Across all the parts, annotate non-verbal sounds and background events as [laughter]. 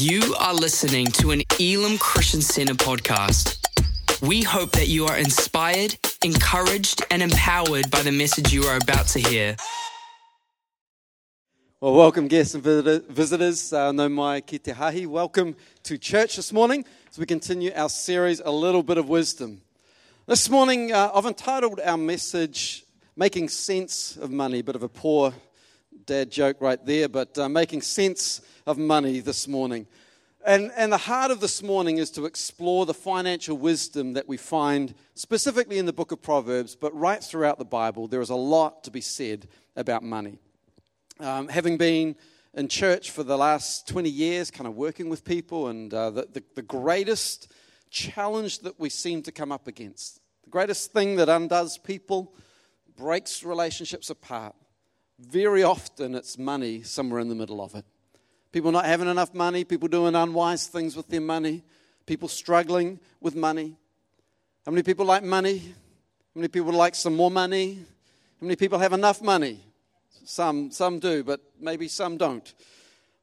You are listening to an Elim Christian Center podcast. We hope that you are inspired, encouraged, and empowered by the message you are about to hear. Well, welcome, guests and visitors. Uh, no mai ki te hahi. Welcome to church this morning as we continue our series, A Little Bit of Wisdom. This morning, uh, I've entitled our message, Making Sense of Money. A bit of a poor dad joke right there, but uh, making sense of money this morning. And, and the heart of this morning is to explore the financial wisdom that we find specifically in the book of Proverbs, but right throughout the Bible, there is a lot to be said about money. Um, having been in church for the last 20 years, kind of working with people, and uh, the, the, the greatest challenge that we seem to come up against, the greatest thing that undoes people, breaks relationships apart, very often it's money somewhere in the middle of it. People not having enough money, people doing unwise things with their money, people struggling with money. How many people like money? How many people like some more money? How many people have enough money? Some, some do, but maybe some don't.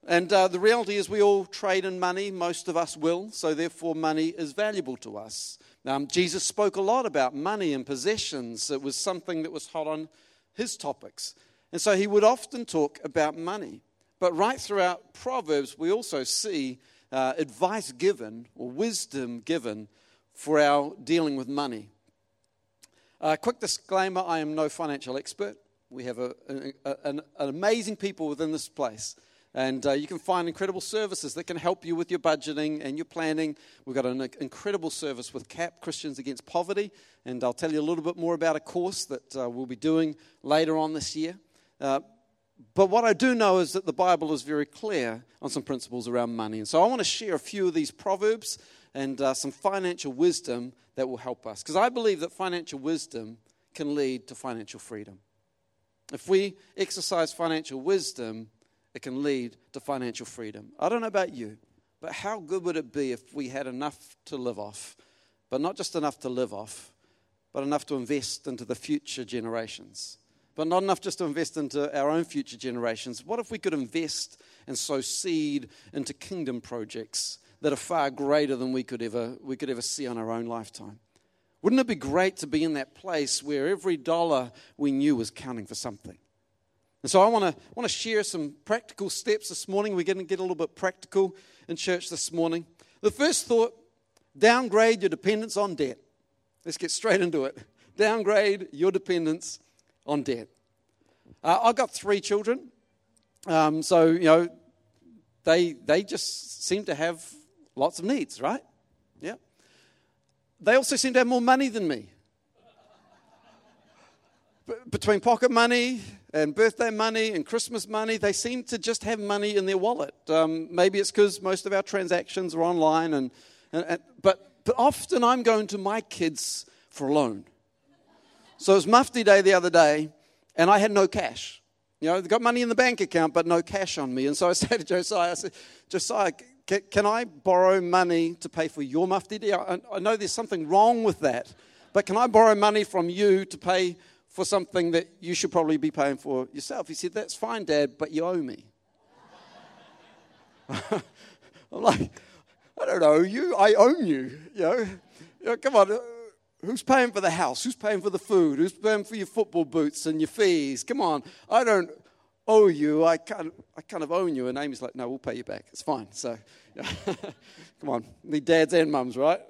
And uh, the reality is, we all trade in money. Most of us will, so therefore, money is valuable to us. Um, Jesus spoke a lot about money and possessions. It was something that was hot on his topics. And so he would often talk about money. But right throughout Proverbs, we also see uh, advice given or wisdom given for our dealing with money. Uh, quick disclaimer I am no financial expert. We have a, a, a, an, amazing people within this place. And uh, you can find incredible services that can help you with your budgeting and your planning. We've got an incredible service with CAP, Christians Against Poverty. And I'll tell you a little bit more about a course that uh, we'll be doing later on this year. But what I do know is that the Bible is very clear on some principles around money. And so I want to share a few of these proverbs and uh, some financial wisdom that will help us. Because I believe that financial wisdom can lead to financial freedom. If we exercise financial wisdom, it can lead to financial freedom. I don't know about you, but how good would it be if we had enough to live off, but not just enough to live off, but enough to invest into the future generations? But not enough just to invest into our own future generations. What if we could invest and sow seed into kingdom projects that are far greater than we could ever, we could ever see on our own lifetime? Wouldn't it be great to be in that place where every dollar we knew was counting for something? And so I want to want to share some practical steps this morning. We're going to get a little bit practical in church this morning. The first thought downgrade your dependence on debt. Let's get straight into it. Downgrade your dependence on debt. Uh, I've got three children. Um, so, you know, they, they just seem to have lots of needs, right? Yeah. They also seem to have more money than me. Between pocket money and birthday money and Christmas money, they seem to just have money in their wallet. Um, maybe it's because most of our transactions are online, and, and, and, but, but often I'm going to my kids for a loan. So it was Mufti Day the other day, and I had no cash. You know, got money in the bank account, but no cash on me. And so I [laughs] said to Josiah, I said, Josiah, can, can I borrow money to pay for your mufti? I, I know there's something wrong with that, but can I borrow money from you to pay for something that you should probably be paying for yourself? He said, That's fine, Dad, but you owe me. [laughs] I'm like, I don't owe you, I own you. You know, you know come on. Who's paying for the house? Who's paying for the food? Who's paying for your football boots and your fees? Come on. I don't owe you. I kind of, I kind of own you. And Amy's like, no, we'll pay you back. It's fine. So, yeah. [laughs] come on. Need dads and mums, right?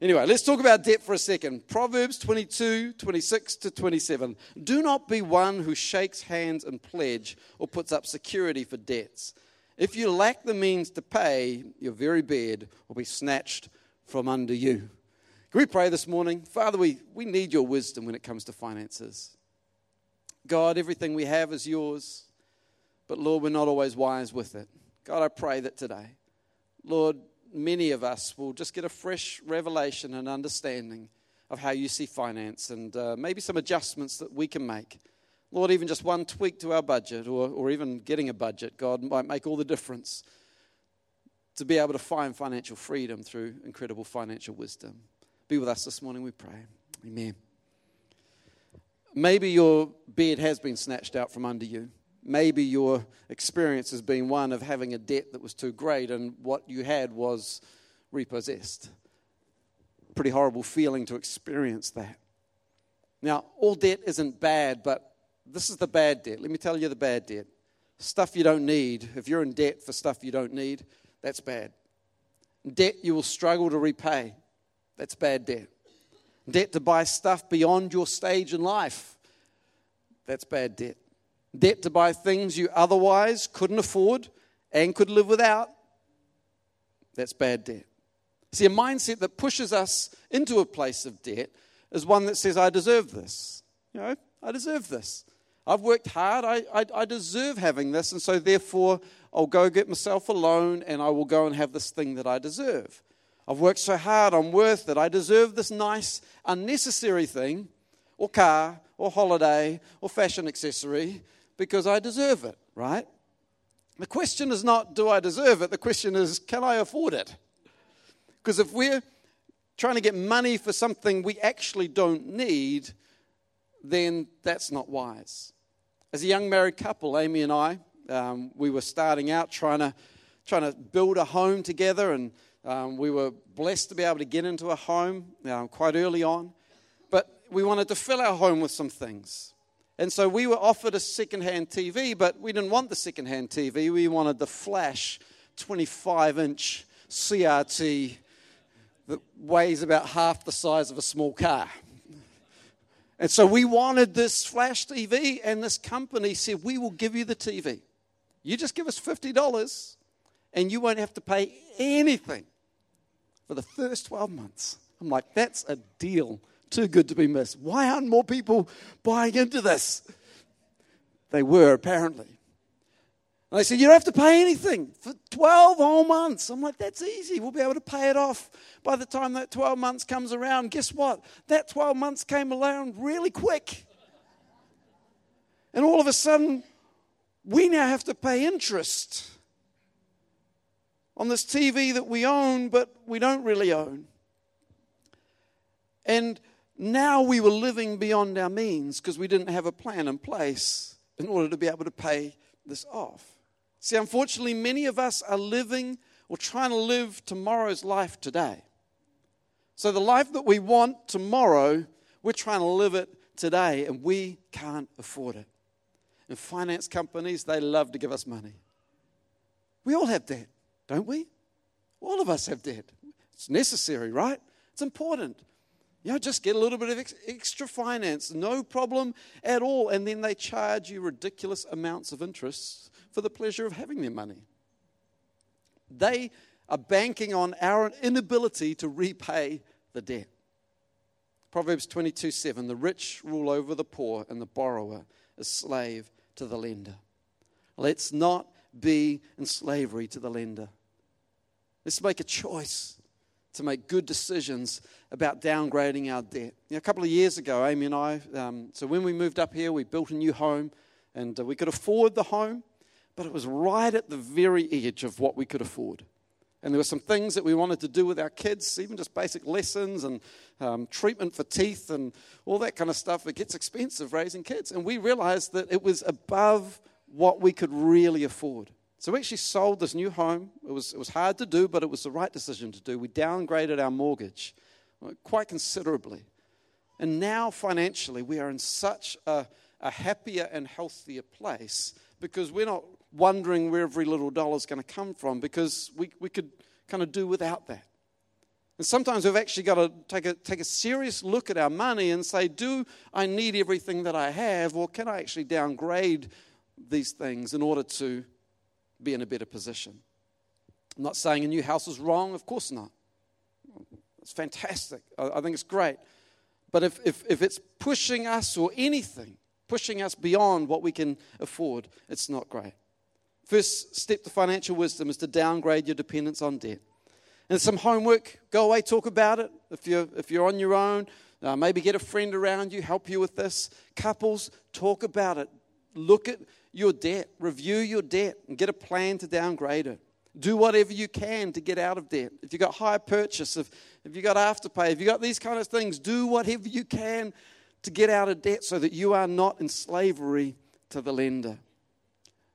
Anyway, let's talk about debt for a second. Proverbs 22, 26 to 27. Do not be one who shakes hands and pledge or puts up security for debts. If you lack the means to pay, your very bed will be snatched from under you. Can we pray this morning? Father, we, we need your wisdom when it comes to finances. God, everything we have is yours. But Lord, we're not always wise with it. God, I pray that today, Lord, many of us will just get a fresh revelation and understanding of how you see finance and uh, maybe some adjustments that we can make. Lord, even just one tweak to our budget or, or even getting a budget, God, might make all the difference to be able to find financial freedom through incredible financial wisdom. Be with us this morning, we pray. Amen. Maybe your bed has been snatched out from under you. maybe your experience has been one of having a debt that was too great and what you had was repossessed. Pretty horrible feeling to experience that. Now, all debt isn't bad, but this is the bad debt. Let me tell you the bad debt. Stuff you don't need. If you're in debt for stuff you don't need, that's bad. Debt you will struggle to repay. That's bad debt. Debt to buy stuff beyond your stage in life. That's bad debt. Debt to buy things you otherwise couldn't afford and could live without. That's bad debt. See, a mindset that pushes us into a place of debt is one that says, I deserve this. You know, I deserve this. I've worked hard. I, I, I, deserve having this. And so, therefore, I'll go get myself a loan and I will go and have this thing that I deserve. I've worked so hard. I'm worth it. I deserve this nice, unnecessary thing, or car, or holiday, or fashion accessory because I deserve it, right? The question is not, do I deserve it? The question is, can I afford it? Because if we're trying to get money for something we actually don't need, then that's not wise. As a young married couple, Amy and I, um, we were starting out trying to, trying to build a home together, and um, we were blessed to be able to get into a home um, quite early on. But we wanted to fill our home with some things. And so we were offered a second-hand TV, but we didn't want the second-hand TV. We wanted the flash 25 inch CRT that weighs about half the size of a small car. And so we wanted this flash TV, and this company said, We will give you the TV. You just give us $50, and you won't have to pay anything for the first 12 months. I'm like, That's a deal too good to be missed. Why aren't more people buying into this? They were, apparently. And they said, You don't have to pay anything for 12 whole months. I'm like, That's easy. We'll be able to pay it off by the time that 12 months comes around. Guess what? That 12 months came around really quick. And all of a sudden, we now have to pay interest on this TV that we own, but we don't really own. And now we were living beyond our means because we didn't have a plan in place in order to be able to pay this off. See, unfortunately, many of us are living or trying to live tomorrow's life today. So, the life that we want tomorrow, we're trying to live it today, and we can't afford it. And finance companies, they love to give us money. We all have debt, don't we? All of us have debt. It's necessary, right? It's important. You know, just get a little bit of ex- extra finance, no problem at all. And then they charge you ridiculous amounts of interest for the pleasure of having their money. They are banking on our inability to repay the debt. Proverbs 22 7 The rich rule over the poor, and the borrower is slave to the lender. Let's not be in slavery to the lender. Let's make a choice to make good decisions about downgrading our debt. You know, a couple of years ago, Amy and I, um, so when we moved up here, we built a new home and uh, we could afford the home, but it was right at the very edge of what we could afford. And there were some things that we wanted to do with our kids, even just basic lessons and um, treatment for teeth and all that kind of stuff. It gets expensive raising kids. And we realized that it was above what we could really afford. So we actually sold this new home. It was, it was hard to do, but it was the right decision to do. We downgraded our mortgage quite considerably. And now, financially, we are in such a, a happier and healthier place because we're not wondering where every little dollar is going to come from because we, we could kind of do without that. And sometimes we've actually got to take a, take a serious look at our money and say, do I need everything that I have, or can I actually downgrade these things in order to be in a better position. I'm not saying a new house is wrong, of course not. It's fantastic. I, think it's great. But if, if, if it's pushing us or anything, pushing us beyond what we can afford, it's not great. First step to financial wisdom is to downgrade your dependence on debt. And some homework, go away, talk about it. If you're, if you're on your own, uh, maybe get a friend around you, help you with this. Couples, talk about it. Look at your debt, review your debt, and get a plan to downgrade it. Do whatever you can to get out of debt. If you've got hire purchase, if, if you've got afterpay, if you've got these kind of things, do whatever you can to get out of debt so that you are not in slavery to the lender.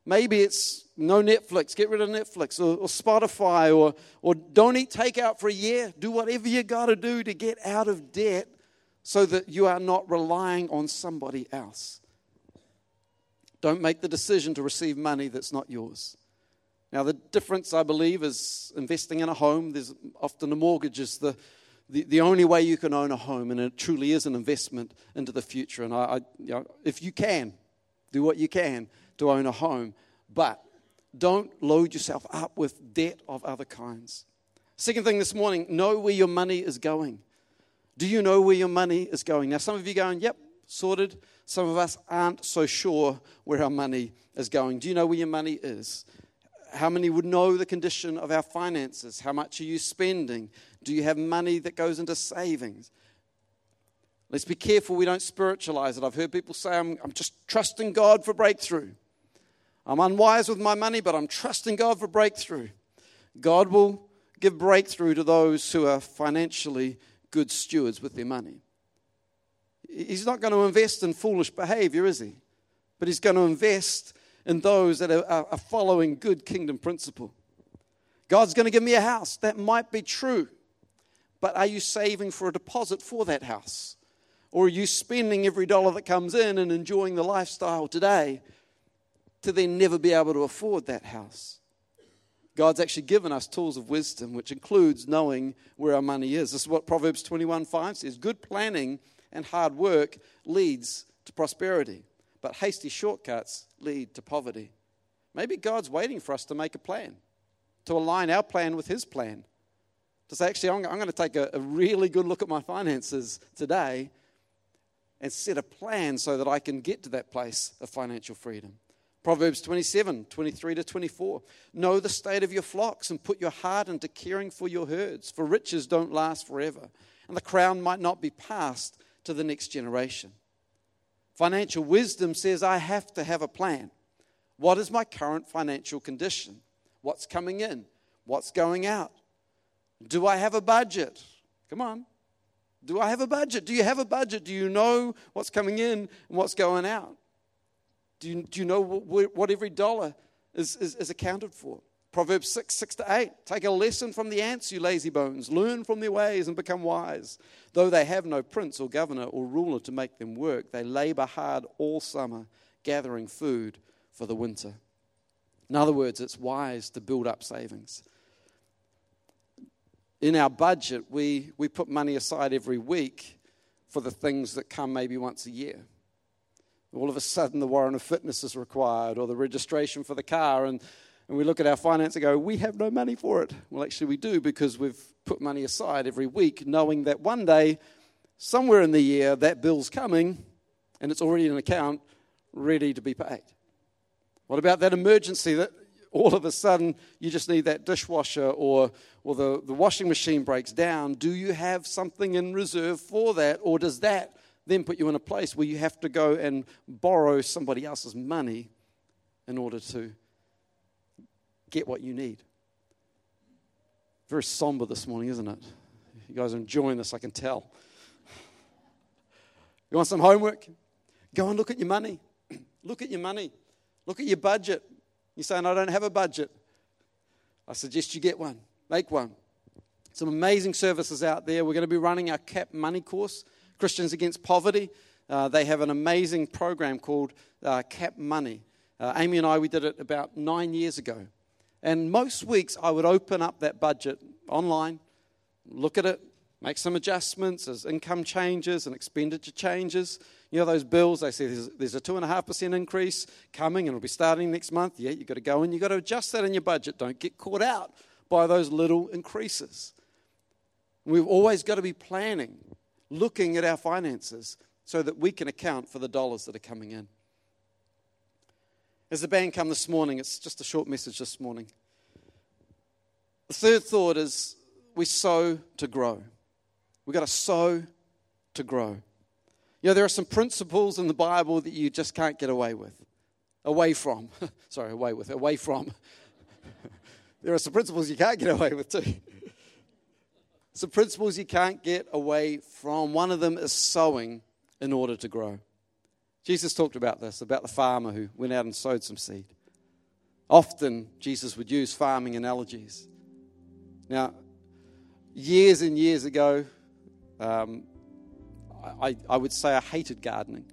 Maybe it's no Netflix, get rid of Netflix, or, or Spotify, or, or don't eat takeout for a year. Do whatever you got to do to get out of debt so that you are not relying on somebody else. Don't make the decision to receive money that's not yours. Now, the difference, I believe, is investing in a home. There's often a mortgage is the, the, the only way you can own a home, and it truly is an investment into the future. And I, I you know, if you can, do what you can to own a home, but don't load yourself up with debt of other kinds. Second thing this morning, know where your money is going. Do you know where your money is going? Now, some of you going, yep, sorted. Some of us aren't so sure where our money is going. Do you know where your money is? How many would know the condition of our finances? How much are you spending? Do you have money that goes into savings? Let's be careful we don't spiritualize it. I've heard people say, I'm, I'm just trusting God for breakthrough. I'm unwise with my money, but I'm trusting God for breakthrough. God will give breakthrough to those who are financially good stewards with their money. He's not going to invest in foolish behavior, is he? But he's going to invest in those that are, are following good kingdom principle. God's going to give me a house. That might be true. But are you saving for a deposit for that house? Or are you spending every dollar that comes in and enjoying the lifestyle today to then never be able to afford that house? God's actually given us tools of wisdom, which includes knowing where our money is. This is what Proverbs 21 5 says Good planning and hard work leads to prosperity, but hasty shortcuts lead to poverty. Maybe God's waiting for us to make a plan, to align our plan with His plan. To say, actually, I'm, I'm going to take a, a really good look at my finances today and set a plan so that I can get to that place of financial freedom. Proverbs 27, 23 to 24. Know the state of your flocks and put your heart into caring for your herds, for riches don't last forever, and the crown might not be passed to the next generation. Financial wisdom says I have to have a plan. What is my current financial condition? What's coming in? What's going out? Do I have a budget? Come on. Do I have a budget? Do you have a budget? Do you know what's coming in and what's going out? Do you, do you know what, what every dollar is, is, is accounted for? Proverbs 6, 6 to 8. Take a lesson from the ants, you lazy bones. Learn from their ways and become wise. Though they have no prince or governor or ruler to make them work, they labor hard all summer, gathering food for the winter. In other words, it's wise to build up savings. In our budget, we, we put money aside every week for the things that come maybe once a year. All of a sudden, the warrant of fitness is required or the registration for the car, and and we look at our finance and go, we have no money for it. Well, actually, we do because we've put money aside every week, knowing that one day, somewhere in the year, that bill's coming and it's already in an account ready to be paid. What about that emergency that all of a sudden you just need that dishwasher or, or the, the washing machine breaks down? Do you have something in reserve for that? Or does that then put you in a place where you have to go and borrow somebody else's money in order to get what you need. Very somber this morning, isn't it? You guys are enjoying this, I can tell. You want some homework? Go and look at your money. [clears throat] look at your money. Look at your budget. You're saying, I don't have a budget. I suggest you get one. Make one. Some amazing services out there. We're going to be running our CAP Money course, Christians Against Poverty. Uh, they have an amazing program called uh, CAP Money. Uh, Amy and I, we did it about nine years ago. And most weeks, I would open up that budget online, look at it, make some adjustments as income changes and expenditure changes. You know, those bills, they say there's, there's a 2.5% increase coming and it'll be starting next month. Yeah, you've got to go in, you've got to adjust that in your budget. Don't get caught out by those little increases. We've always got to be planning, looking at our finances so that we can account for the dollars that are coming in. As the band come this morning, it's just a short message this morning. The third thought is we sow to grow. We've got to sow to grow. You know, there are some principles in the Bible that you just can't get away with. Away from. [laughs] Sorry, away with. Away from. [laughs] there are some principles you can't get away with too. some principles you can't get away from. One of them is sowing in order to grow. Jesus talked about this, about the farmer who went out and sowed some seed. Often, Jesus would use farming analogies. Now, years and years ago, um, I, I would say I hated gardening.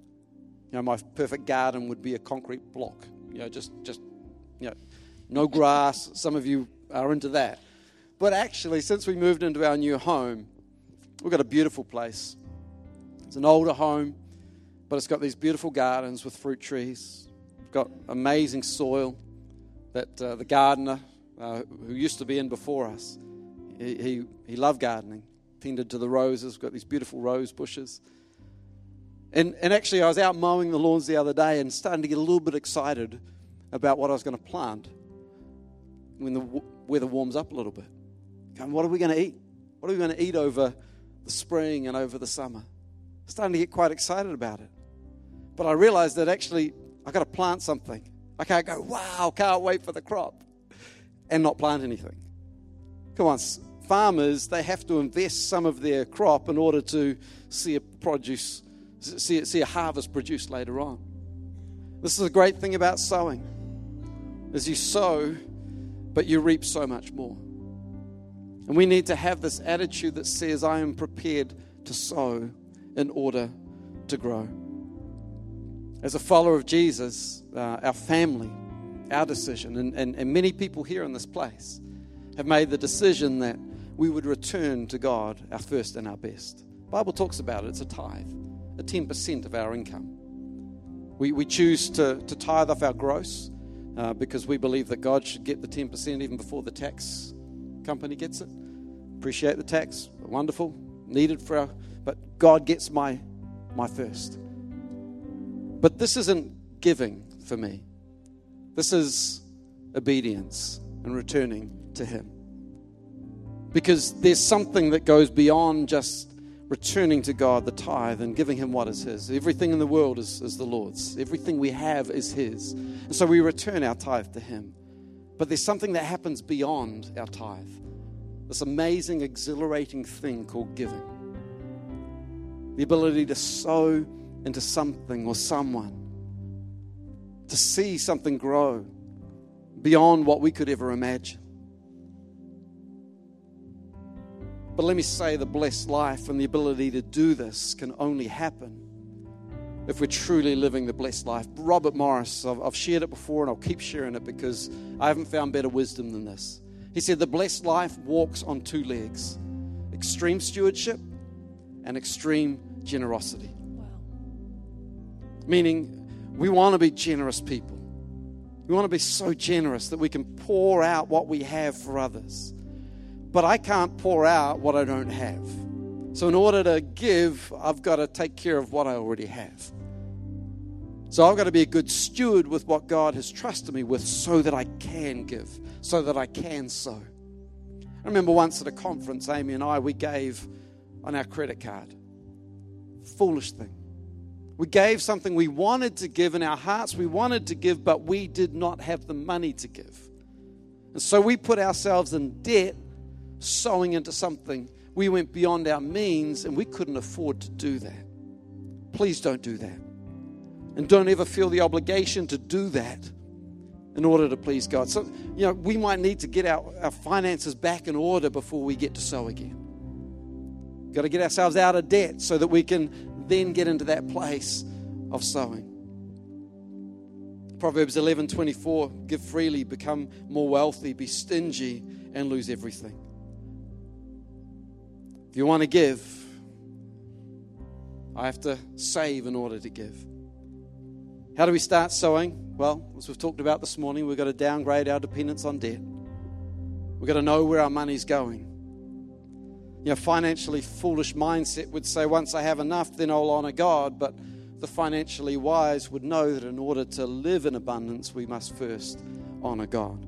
You know, my perfect garden would be a concrete block. You know, just, just, you know, no grass. Some of you are into that. But actually, since we moved into our new home, we've got a beautiful place. It's an older home, but it's got these beautiful gardens with fruit trees. We've got amazing soil that uh, the gardener uh, who used to be in before us, he, he, he loved gardening, tended to the roses, We've got these beautiful rose bushes. And, and actually, I was out mowing the lawns the other day and starting to get a little bit excited about what I was going to plant when the weather warms up a little bit. Going, what are we going to eat? What are we going to eat over the spring and over the summer? Starting to get quite excited about it. But I realized that actually I got to plant something. I can't go, wow, can't wait for the crop, and not plant anything. Come on, farmers, they have to invest some of their crop in order to see a produce, see, see a harvest produced later on. This is a great thing about sowing. As you sow, but you reap so much more. And we need to have this attitude that says, I am prepared to sow in order to grow. As a follower of Jesus, uh, our family, our decision, and, and, and many people here in this place have made the decision that we would return to God our first and our best. The Bible talks about it, it's a tithe, a 10% of our income. We, we choose to, to tithe off our gross uh, because we believe that God should get the 10% even before the tax company gets it. Appreciate the tax, wonderful, needed for our, but God gets my, my first. But this isn't giving for me. This is obedience and returning to Him. Because there's something that goes beyond just returning to God the tithe and giving Him what is His. Everything in the world is, is the Lord's, everything we have is His. And so we return our tithe to Him. But there's something that happens beyond our tithe this amazing, exhilarating thing called giving. The ability to sow into something or someone, to see something grow beyond what we could ever imagine. But let me say the blessed life and the ability to do this can only happen if we're truly living the blessed life. Robert Morris, I've, I've, shared it before and I'll keep sharing it because I haven't found better wisdom than this. He said, The blessed life walks on two legs extreme stewardship and extreme generosity. Meaning, we want to be generous people. We want to be so generous that we can pour out what we have for others. But I can't pour out what I don't have. So, in order to give, I've got to take care of what I already have. So I've got to be a good steward with what God has trusted me with so that I can give, so that I can sow. I remember once at a conference, Amy and I, we gave on our credit card. Foolish thing. We gave something we wanted to give in our hearts, we wanted to give, but we did not have the money to give. And so we put ourselves in debt, sowing into something. We went beyond our means and we couldn't afford to do that. Please don't do that. And don't ever feel the obligation to do that in order to please God. So, you know, we might need to get our, our finances back in order before we get to sow again. Got to get ourselves out of debt so that we can then get into that place of sowing. Proverbs 11 24 give freely, become more wealthy, be stingy, and lose everything. If you want to give, I have to save in order to give. How do we start sowing? Well, as we've talked about this morning, we've got to downgrade our dependence on debt. We've got to know where our money's going. You know, financially foolish mindset would say, once I have enough, then I'll honor God. But the financially wise would know that in order to live in abundance, we must first honor God.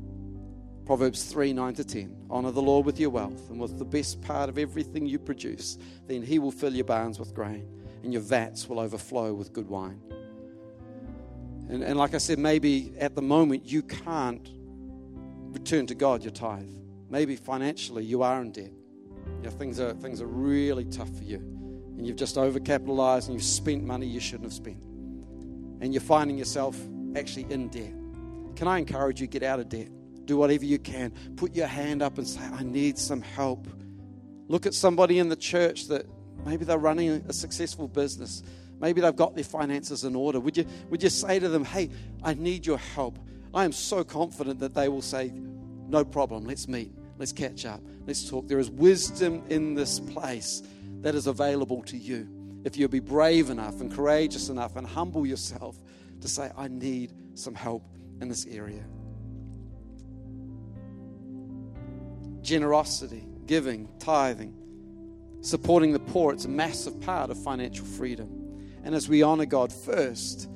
Proverbs 3 9 to 10. Honor the Lord with your wealth and with the best part of everything you produce. Then he will fill your barns with grain, and your vats will overflow with good wine. And, and like I said, maybe at the moment you can't return to God your tithe. Maybe financially you are in debt. You know, things, are, things are really tough for you. And you've just overcapitalized and you've spent money you shouldn't have spent. And you're finding yourself actually in debt. can I encourage you get out of debt? Do whatever you can. Put your hand up and say, I need some help. Look at somebody in the church that maybe they're running a successful business. Maybe they've got their finances in order. Would you, would you say to them, Hey, I need your help? I am so confident that they will say, No problem, let's meet, let's catch up, let's talk. There is wisdom in this place that is available to you. If you'll be brave enough and courageous enough and humble yourself to say, I need some help in this area. Generosity, giving, tithing, supporting the poor, it's a massive part of financial freedom. And as we honor God first,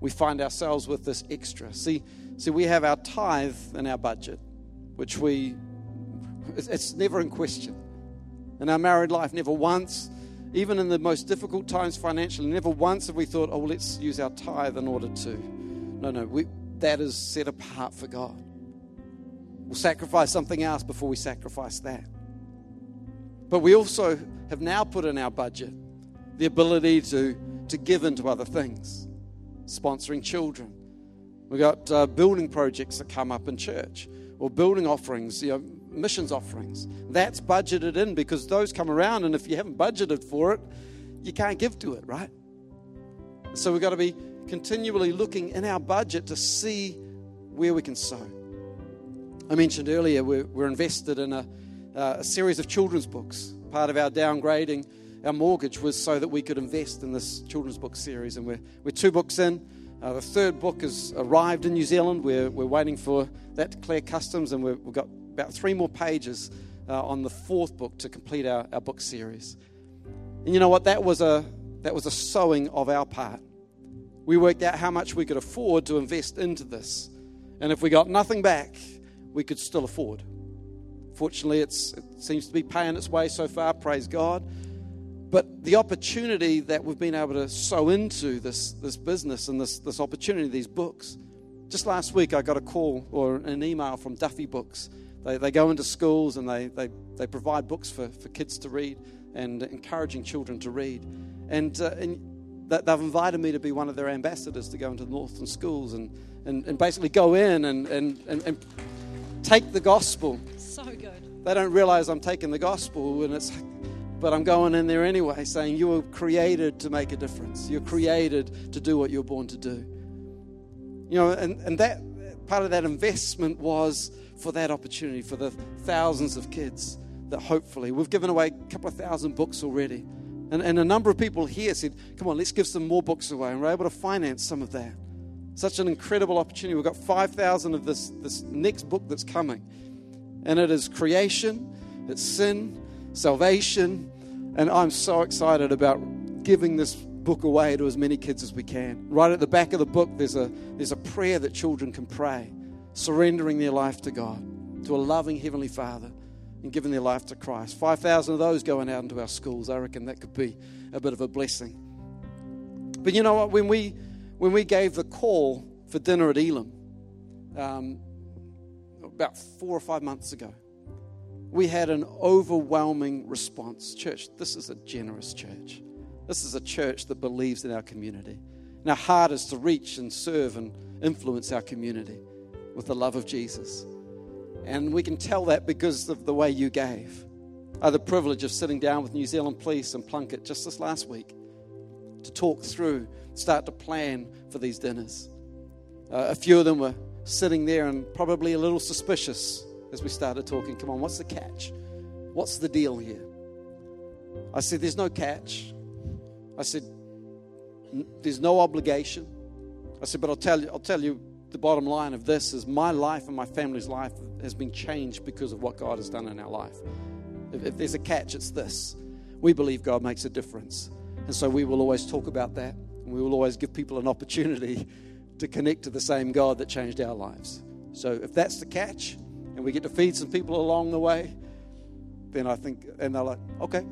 we find ourselves with this extra. See, see, we have our tithe in our budget, which we, it's never in question. In our married life, never once, even in the most difficult times financially, never once have we thought, oh, let's use our tithe in order to. No, no, we, that is set apart for God. We'll sacrifice something else before we sacrifice that. But we also have now put in our budget the ability to, to give into other things, sponsoring children. We've got uh, building projects that come up in church, or building offerings, you know, missions offerings. That's budgeted in because those come around, and if you haven't budgeted for it, you can't give to it, right? So we've got to be continually looking in our budget to see where we can sow. I mentioned earlier we're, we're invested in a, uh, a series of children's books. Part of our downgrading our mortgage was so that we could invest in this children's book series, and we're, we're two books in. Uh, the third book has arrived in New Zealand. We're, we're waiting for that to clear customs, and we have got about three more pages uh, on the fourth book to complete our, our book series. And you know what? That was a that was a sowing of our part. We worked out how much we could afford to invest into this, and if we got nothing back, we could still afford. Fortunately, it seems to be paying its way so far. Praise God. But the opportunity that we've been able to sow into this, this business and this, this opportunity, these books. Just last week, I got a call or an email from Duffy Books they, they go into schools and they, they, they provide books for, for kids to read and encouraging children to read. And, uh, and they've invited me to be one of their ambassadors to go into the northern schools and, and, and basically go in and, and, and, and take the gospel. So good. They don't realize I'm taking the gospel, and it's, but I'm going in there anyway, saying you were created to make a difference. You're created to do what you're born to do. You know, and, and that part of that investment was for that opportunity for the thousands of kids that hopefully we've given away a couple of thousand books already. And, and a number of people here said, Come on, let's give some more books away. And we're able to finance some of that. Such an incredible opportunity. We've got 5,000 of this, this next book that's coming. And it is creation, it's sin, salvation. And I'm so excited about giving this book away to as many kids as we can. Right at the back of the book, there's a, there's a prayer that children can pray surrendering their life to God, to a loving Heavenly Father, and giving their life to Christ. 5,000 of those going out into our schools. I reckon that could be a bit of a blessing. But you know what? When we, when we gave the call for dinner at Elim, um, about four or five months ago, we had an overwhelming response. Church, this is a generous church. This is a church that believes in our community. And our heart is to reach and serve and influence our community with the love of Jesus. And we can tell that because of the way you gave. I had the privilege of sitting down with New Zealand Police and Plunket just this last week to talk through, start to plan for these dinners. Uh, a few of them were sitting there and probably a little suspicious as we started talking. Come on, what's the catch? What's the deal here? I said, There's no catch. I said, There's no obligation. I said, But I'll tell you, I'll tell you the bottom line of this is my life and my family's life has been changed because of what God has done in our life. If, if there's a catch, it's this. We believe God makes a difference. And so we will always talk about that. And we will always give people an opportunity [laughs] to connect to the same God that changed our lives. So if that's the catch, and we get to feed some people along the way, then I think, and they're like, okay,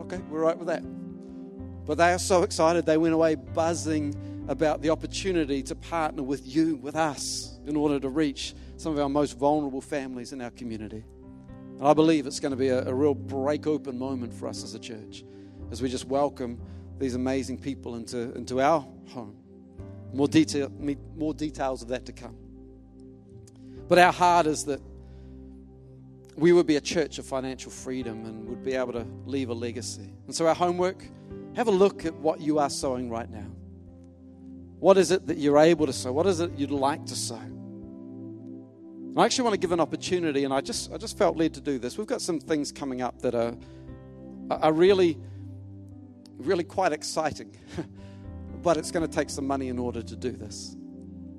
okay, we're right with that. But they are so excited, they went away buzzing about the opportunity to partner with you, with us, in order to reach some of our most vulnerable families in our community. And I believe it's going to be a, a real break open moment for us as a church as we just welcome these amazing people into, into our home. More, detail, more details of that to come. But our heart is that we would be a church of financial freedom and would be able to leave a legacy. And so, our homework have a look at what you are sowing right now. What is it that you're able to sow? What is it you'd like to sow? I actually want to give an opportunity, and I just, I just felt led to do this. We've got some things coming up that are, are really, really quite exciting, [laughs] but it's going to take some money in order to do this.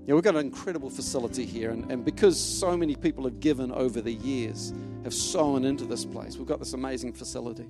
Yeah, we've got an incredible facility here, and, and because so many people have given over the years, have sown into this place, we've got this amazing facility.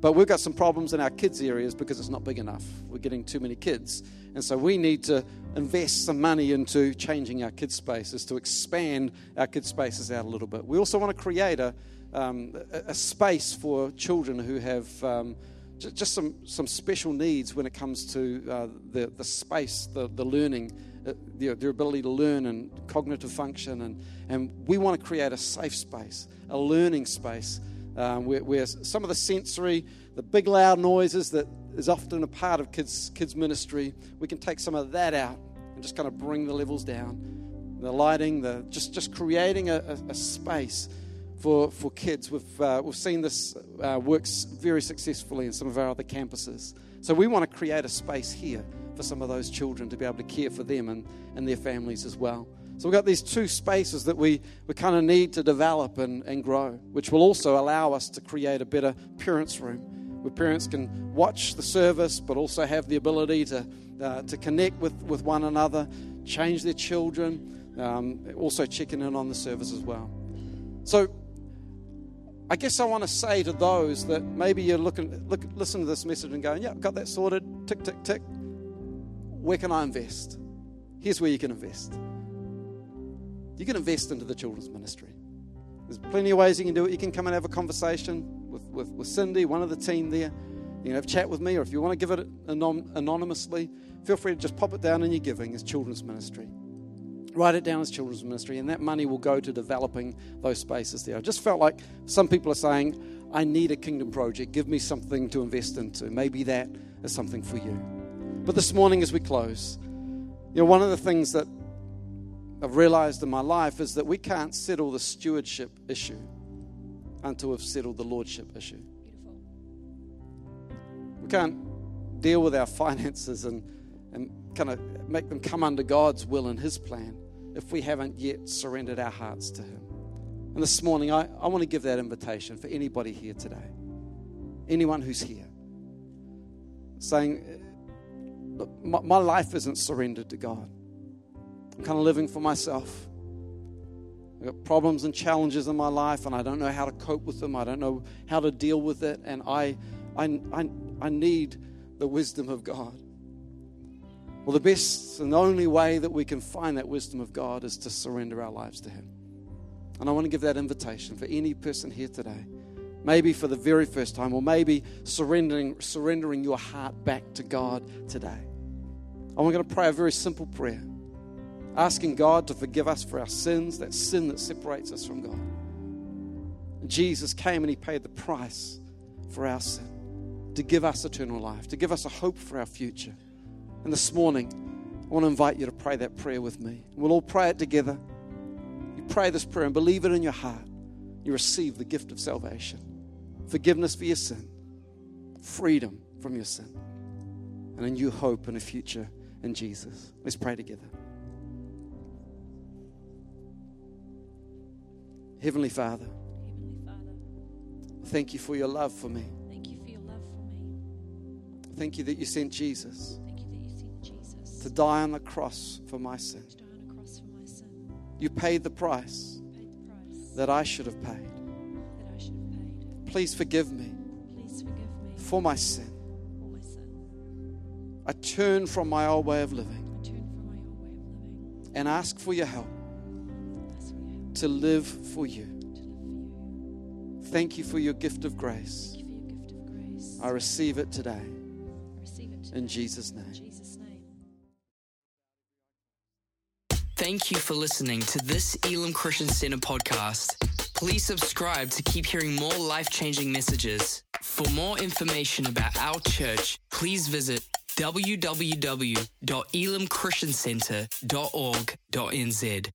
But we've got some problems in our kids' areas because it's not big enough. We're getting too many kids. And so we need to invest some money into changing our kids' spaces, to expand our kids' spaces out a little bit. We also want to create a, um, a, space for children who have um, just some, some special needs when it comes to uh, the, the space, the, the learning their, their ability to learn and cognitive function. And, and we want to create a safe space, a learning space um, where, where, some of the sensory, the big loud noises that is often a part of kids, kids ministry, we can take some of that out and just kind of bring the levels down. The lighting, the, just, just creating a, a, a space for, for kids. We've, uh, we've seen this uh, works very successfully in some of our other campuses. So we want to create a space here for some of those children to be able to care for them and, and their families as well. So we've got these two spaces that we, we kind of need to develop and, and grow, which will also allow us to create a better parents' room where parents can watch the service but also have the ability to, uh, to connect with, with one another, change their children, um, also checking in on the service as well. So I guess I want to say to those that maybe you're looking, look, listen to this message and going, yeah, I've got that sorted, tick, tick, tick where can I invest? Here's where you can invest. You can invest into the children's ministry. There's plenty of ways you can do it. You can come and have a conversation with, with, with Cindy, one of the team there. You can have a chat with me, or if you want to give it anon- anonymously, feel free to just pop it down in your giving as children's ministry. Write it down as children's ministry, and that money will go to developing those spaces there. I just felt like some people are saying, I need a kingdom project. Give me something to invest into. Maybe that is something for you. But this morning, as we close, you know, one of the things that I've realized in my life is that we can't settle the stewardship issue until we've settled the lordship issue. We can't deal with our [laughs] finances and, and kind of make them come under God's will and His plan if we haven't yet surrendered our hearts to Him. And this morning, I, I want to give that invitation for anybody here today, anyone who's here, saying, my, my life isn't surrendered to God. I'm kind of living for myself. I've got problems and challenges in my life, and I don't know how to cope with them. I don't know how to deal with it, and I, I, I, I need the wisdom of God. Well, the best and the only way that we can find that wisdom of God is to surrender our lives to Him. And I want to give that invitation for any person here today maybe for the very first time, or maybe surrendering, surrendering your heart back to God today. I'm going to pray a very simple prayer, asking God to forgive us for our sins, that sin that separates us from God. Jesus came and He paid the price for our sin, to give us eternal life, to give us a hope for our future. And this morning, I want to invite you to pray that prayer with me. We'll all pray it together. You pray this prayer and believe it in your heart. You receive the gift of salvation forgiveness for your sin, freedom from your sin, and a new hope and a future in Jesus. Let's pray together. Heavenly Father, Heavenly Father, thank you for your love for me. thank you for your love for me. Thank you that you sent Jesus Thank you that you sent Jesus to die on the cross for my sin. to die on a cross for my sin. You paid the price You paid the price that I should have paid. Please forgive me Please forgive me for my sin. for my sin. I turn from my old way of living I turn from my old way of living. and ask for your help Ask for your help to live for you. to live for you. Thank you for your gift of grace. Thank you for your gift of grace. I receive it today receive it today. in Jesus' In. Jesus' name. Thank you for listening to this Elim Christian Center podcast. Please subscribe to keep hearing more life changing messages. For more information about our church, please visit www.elamchristiancenter.org.nz.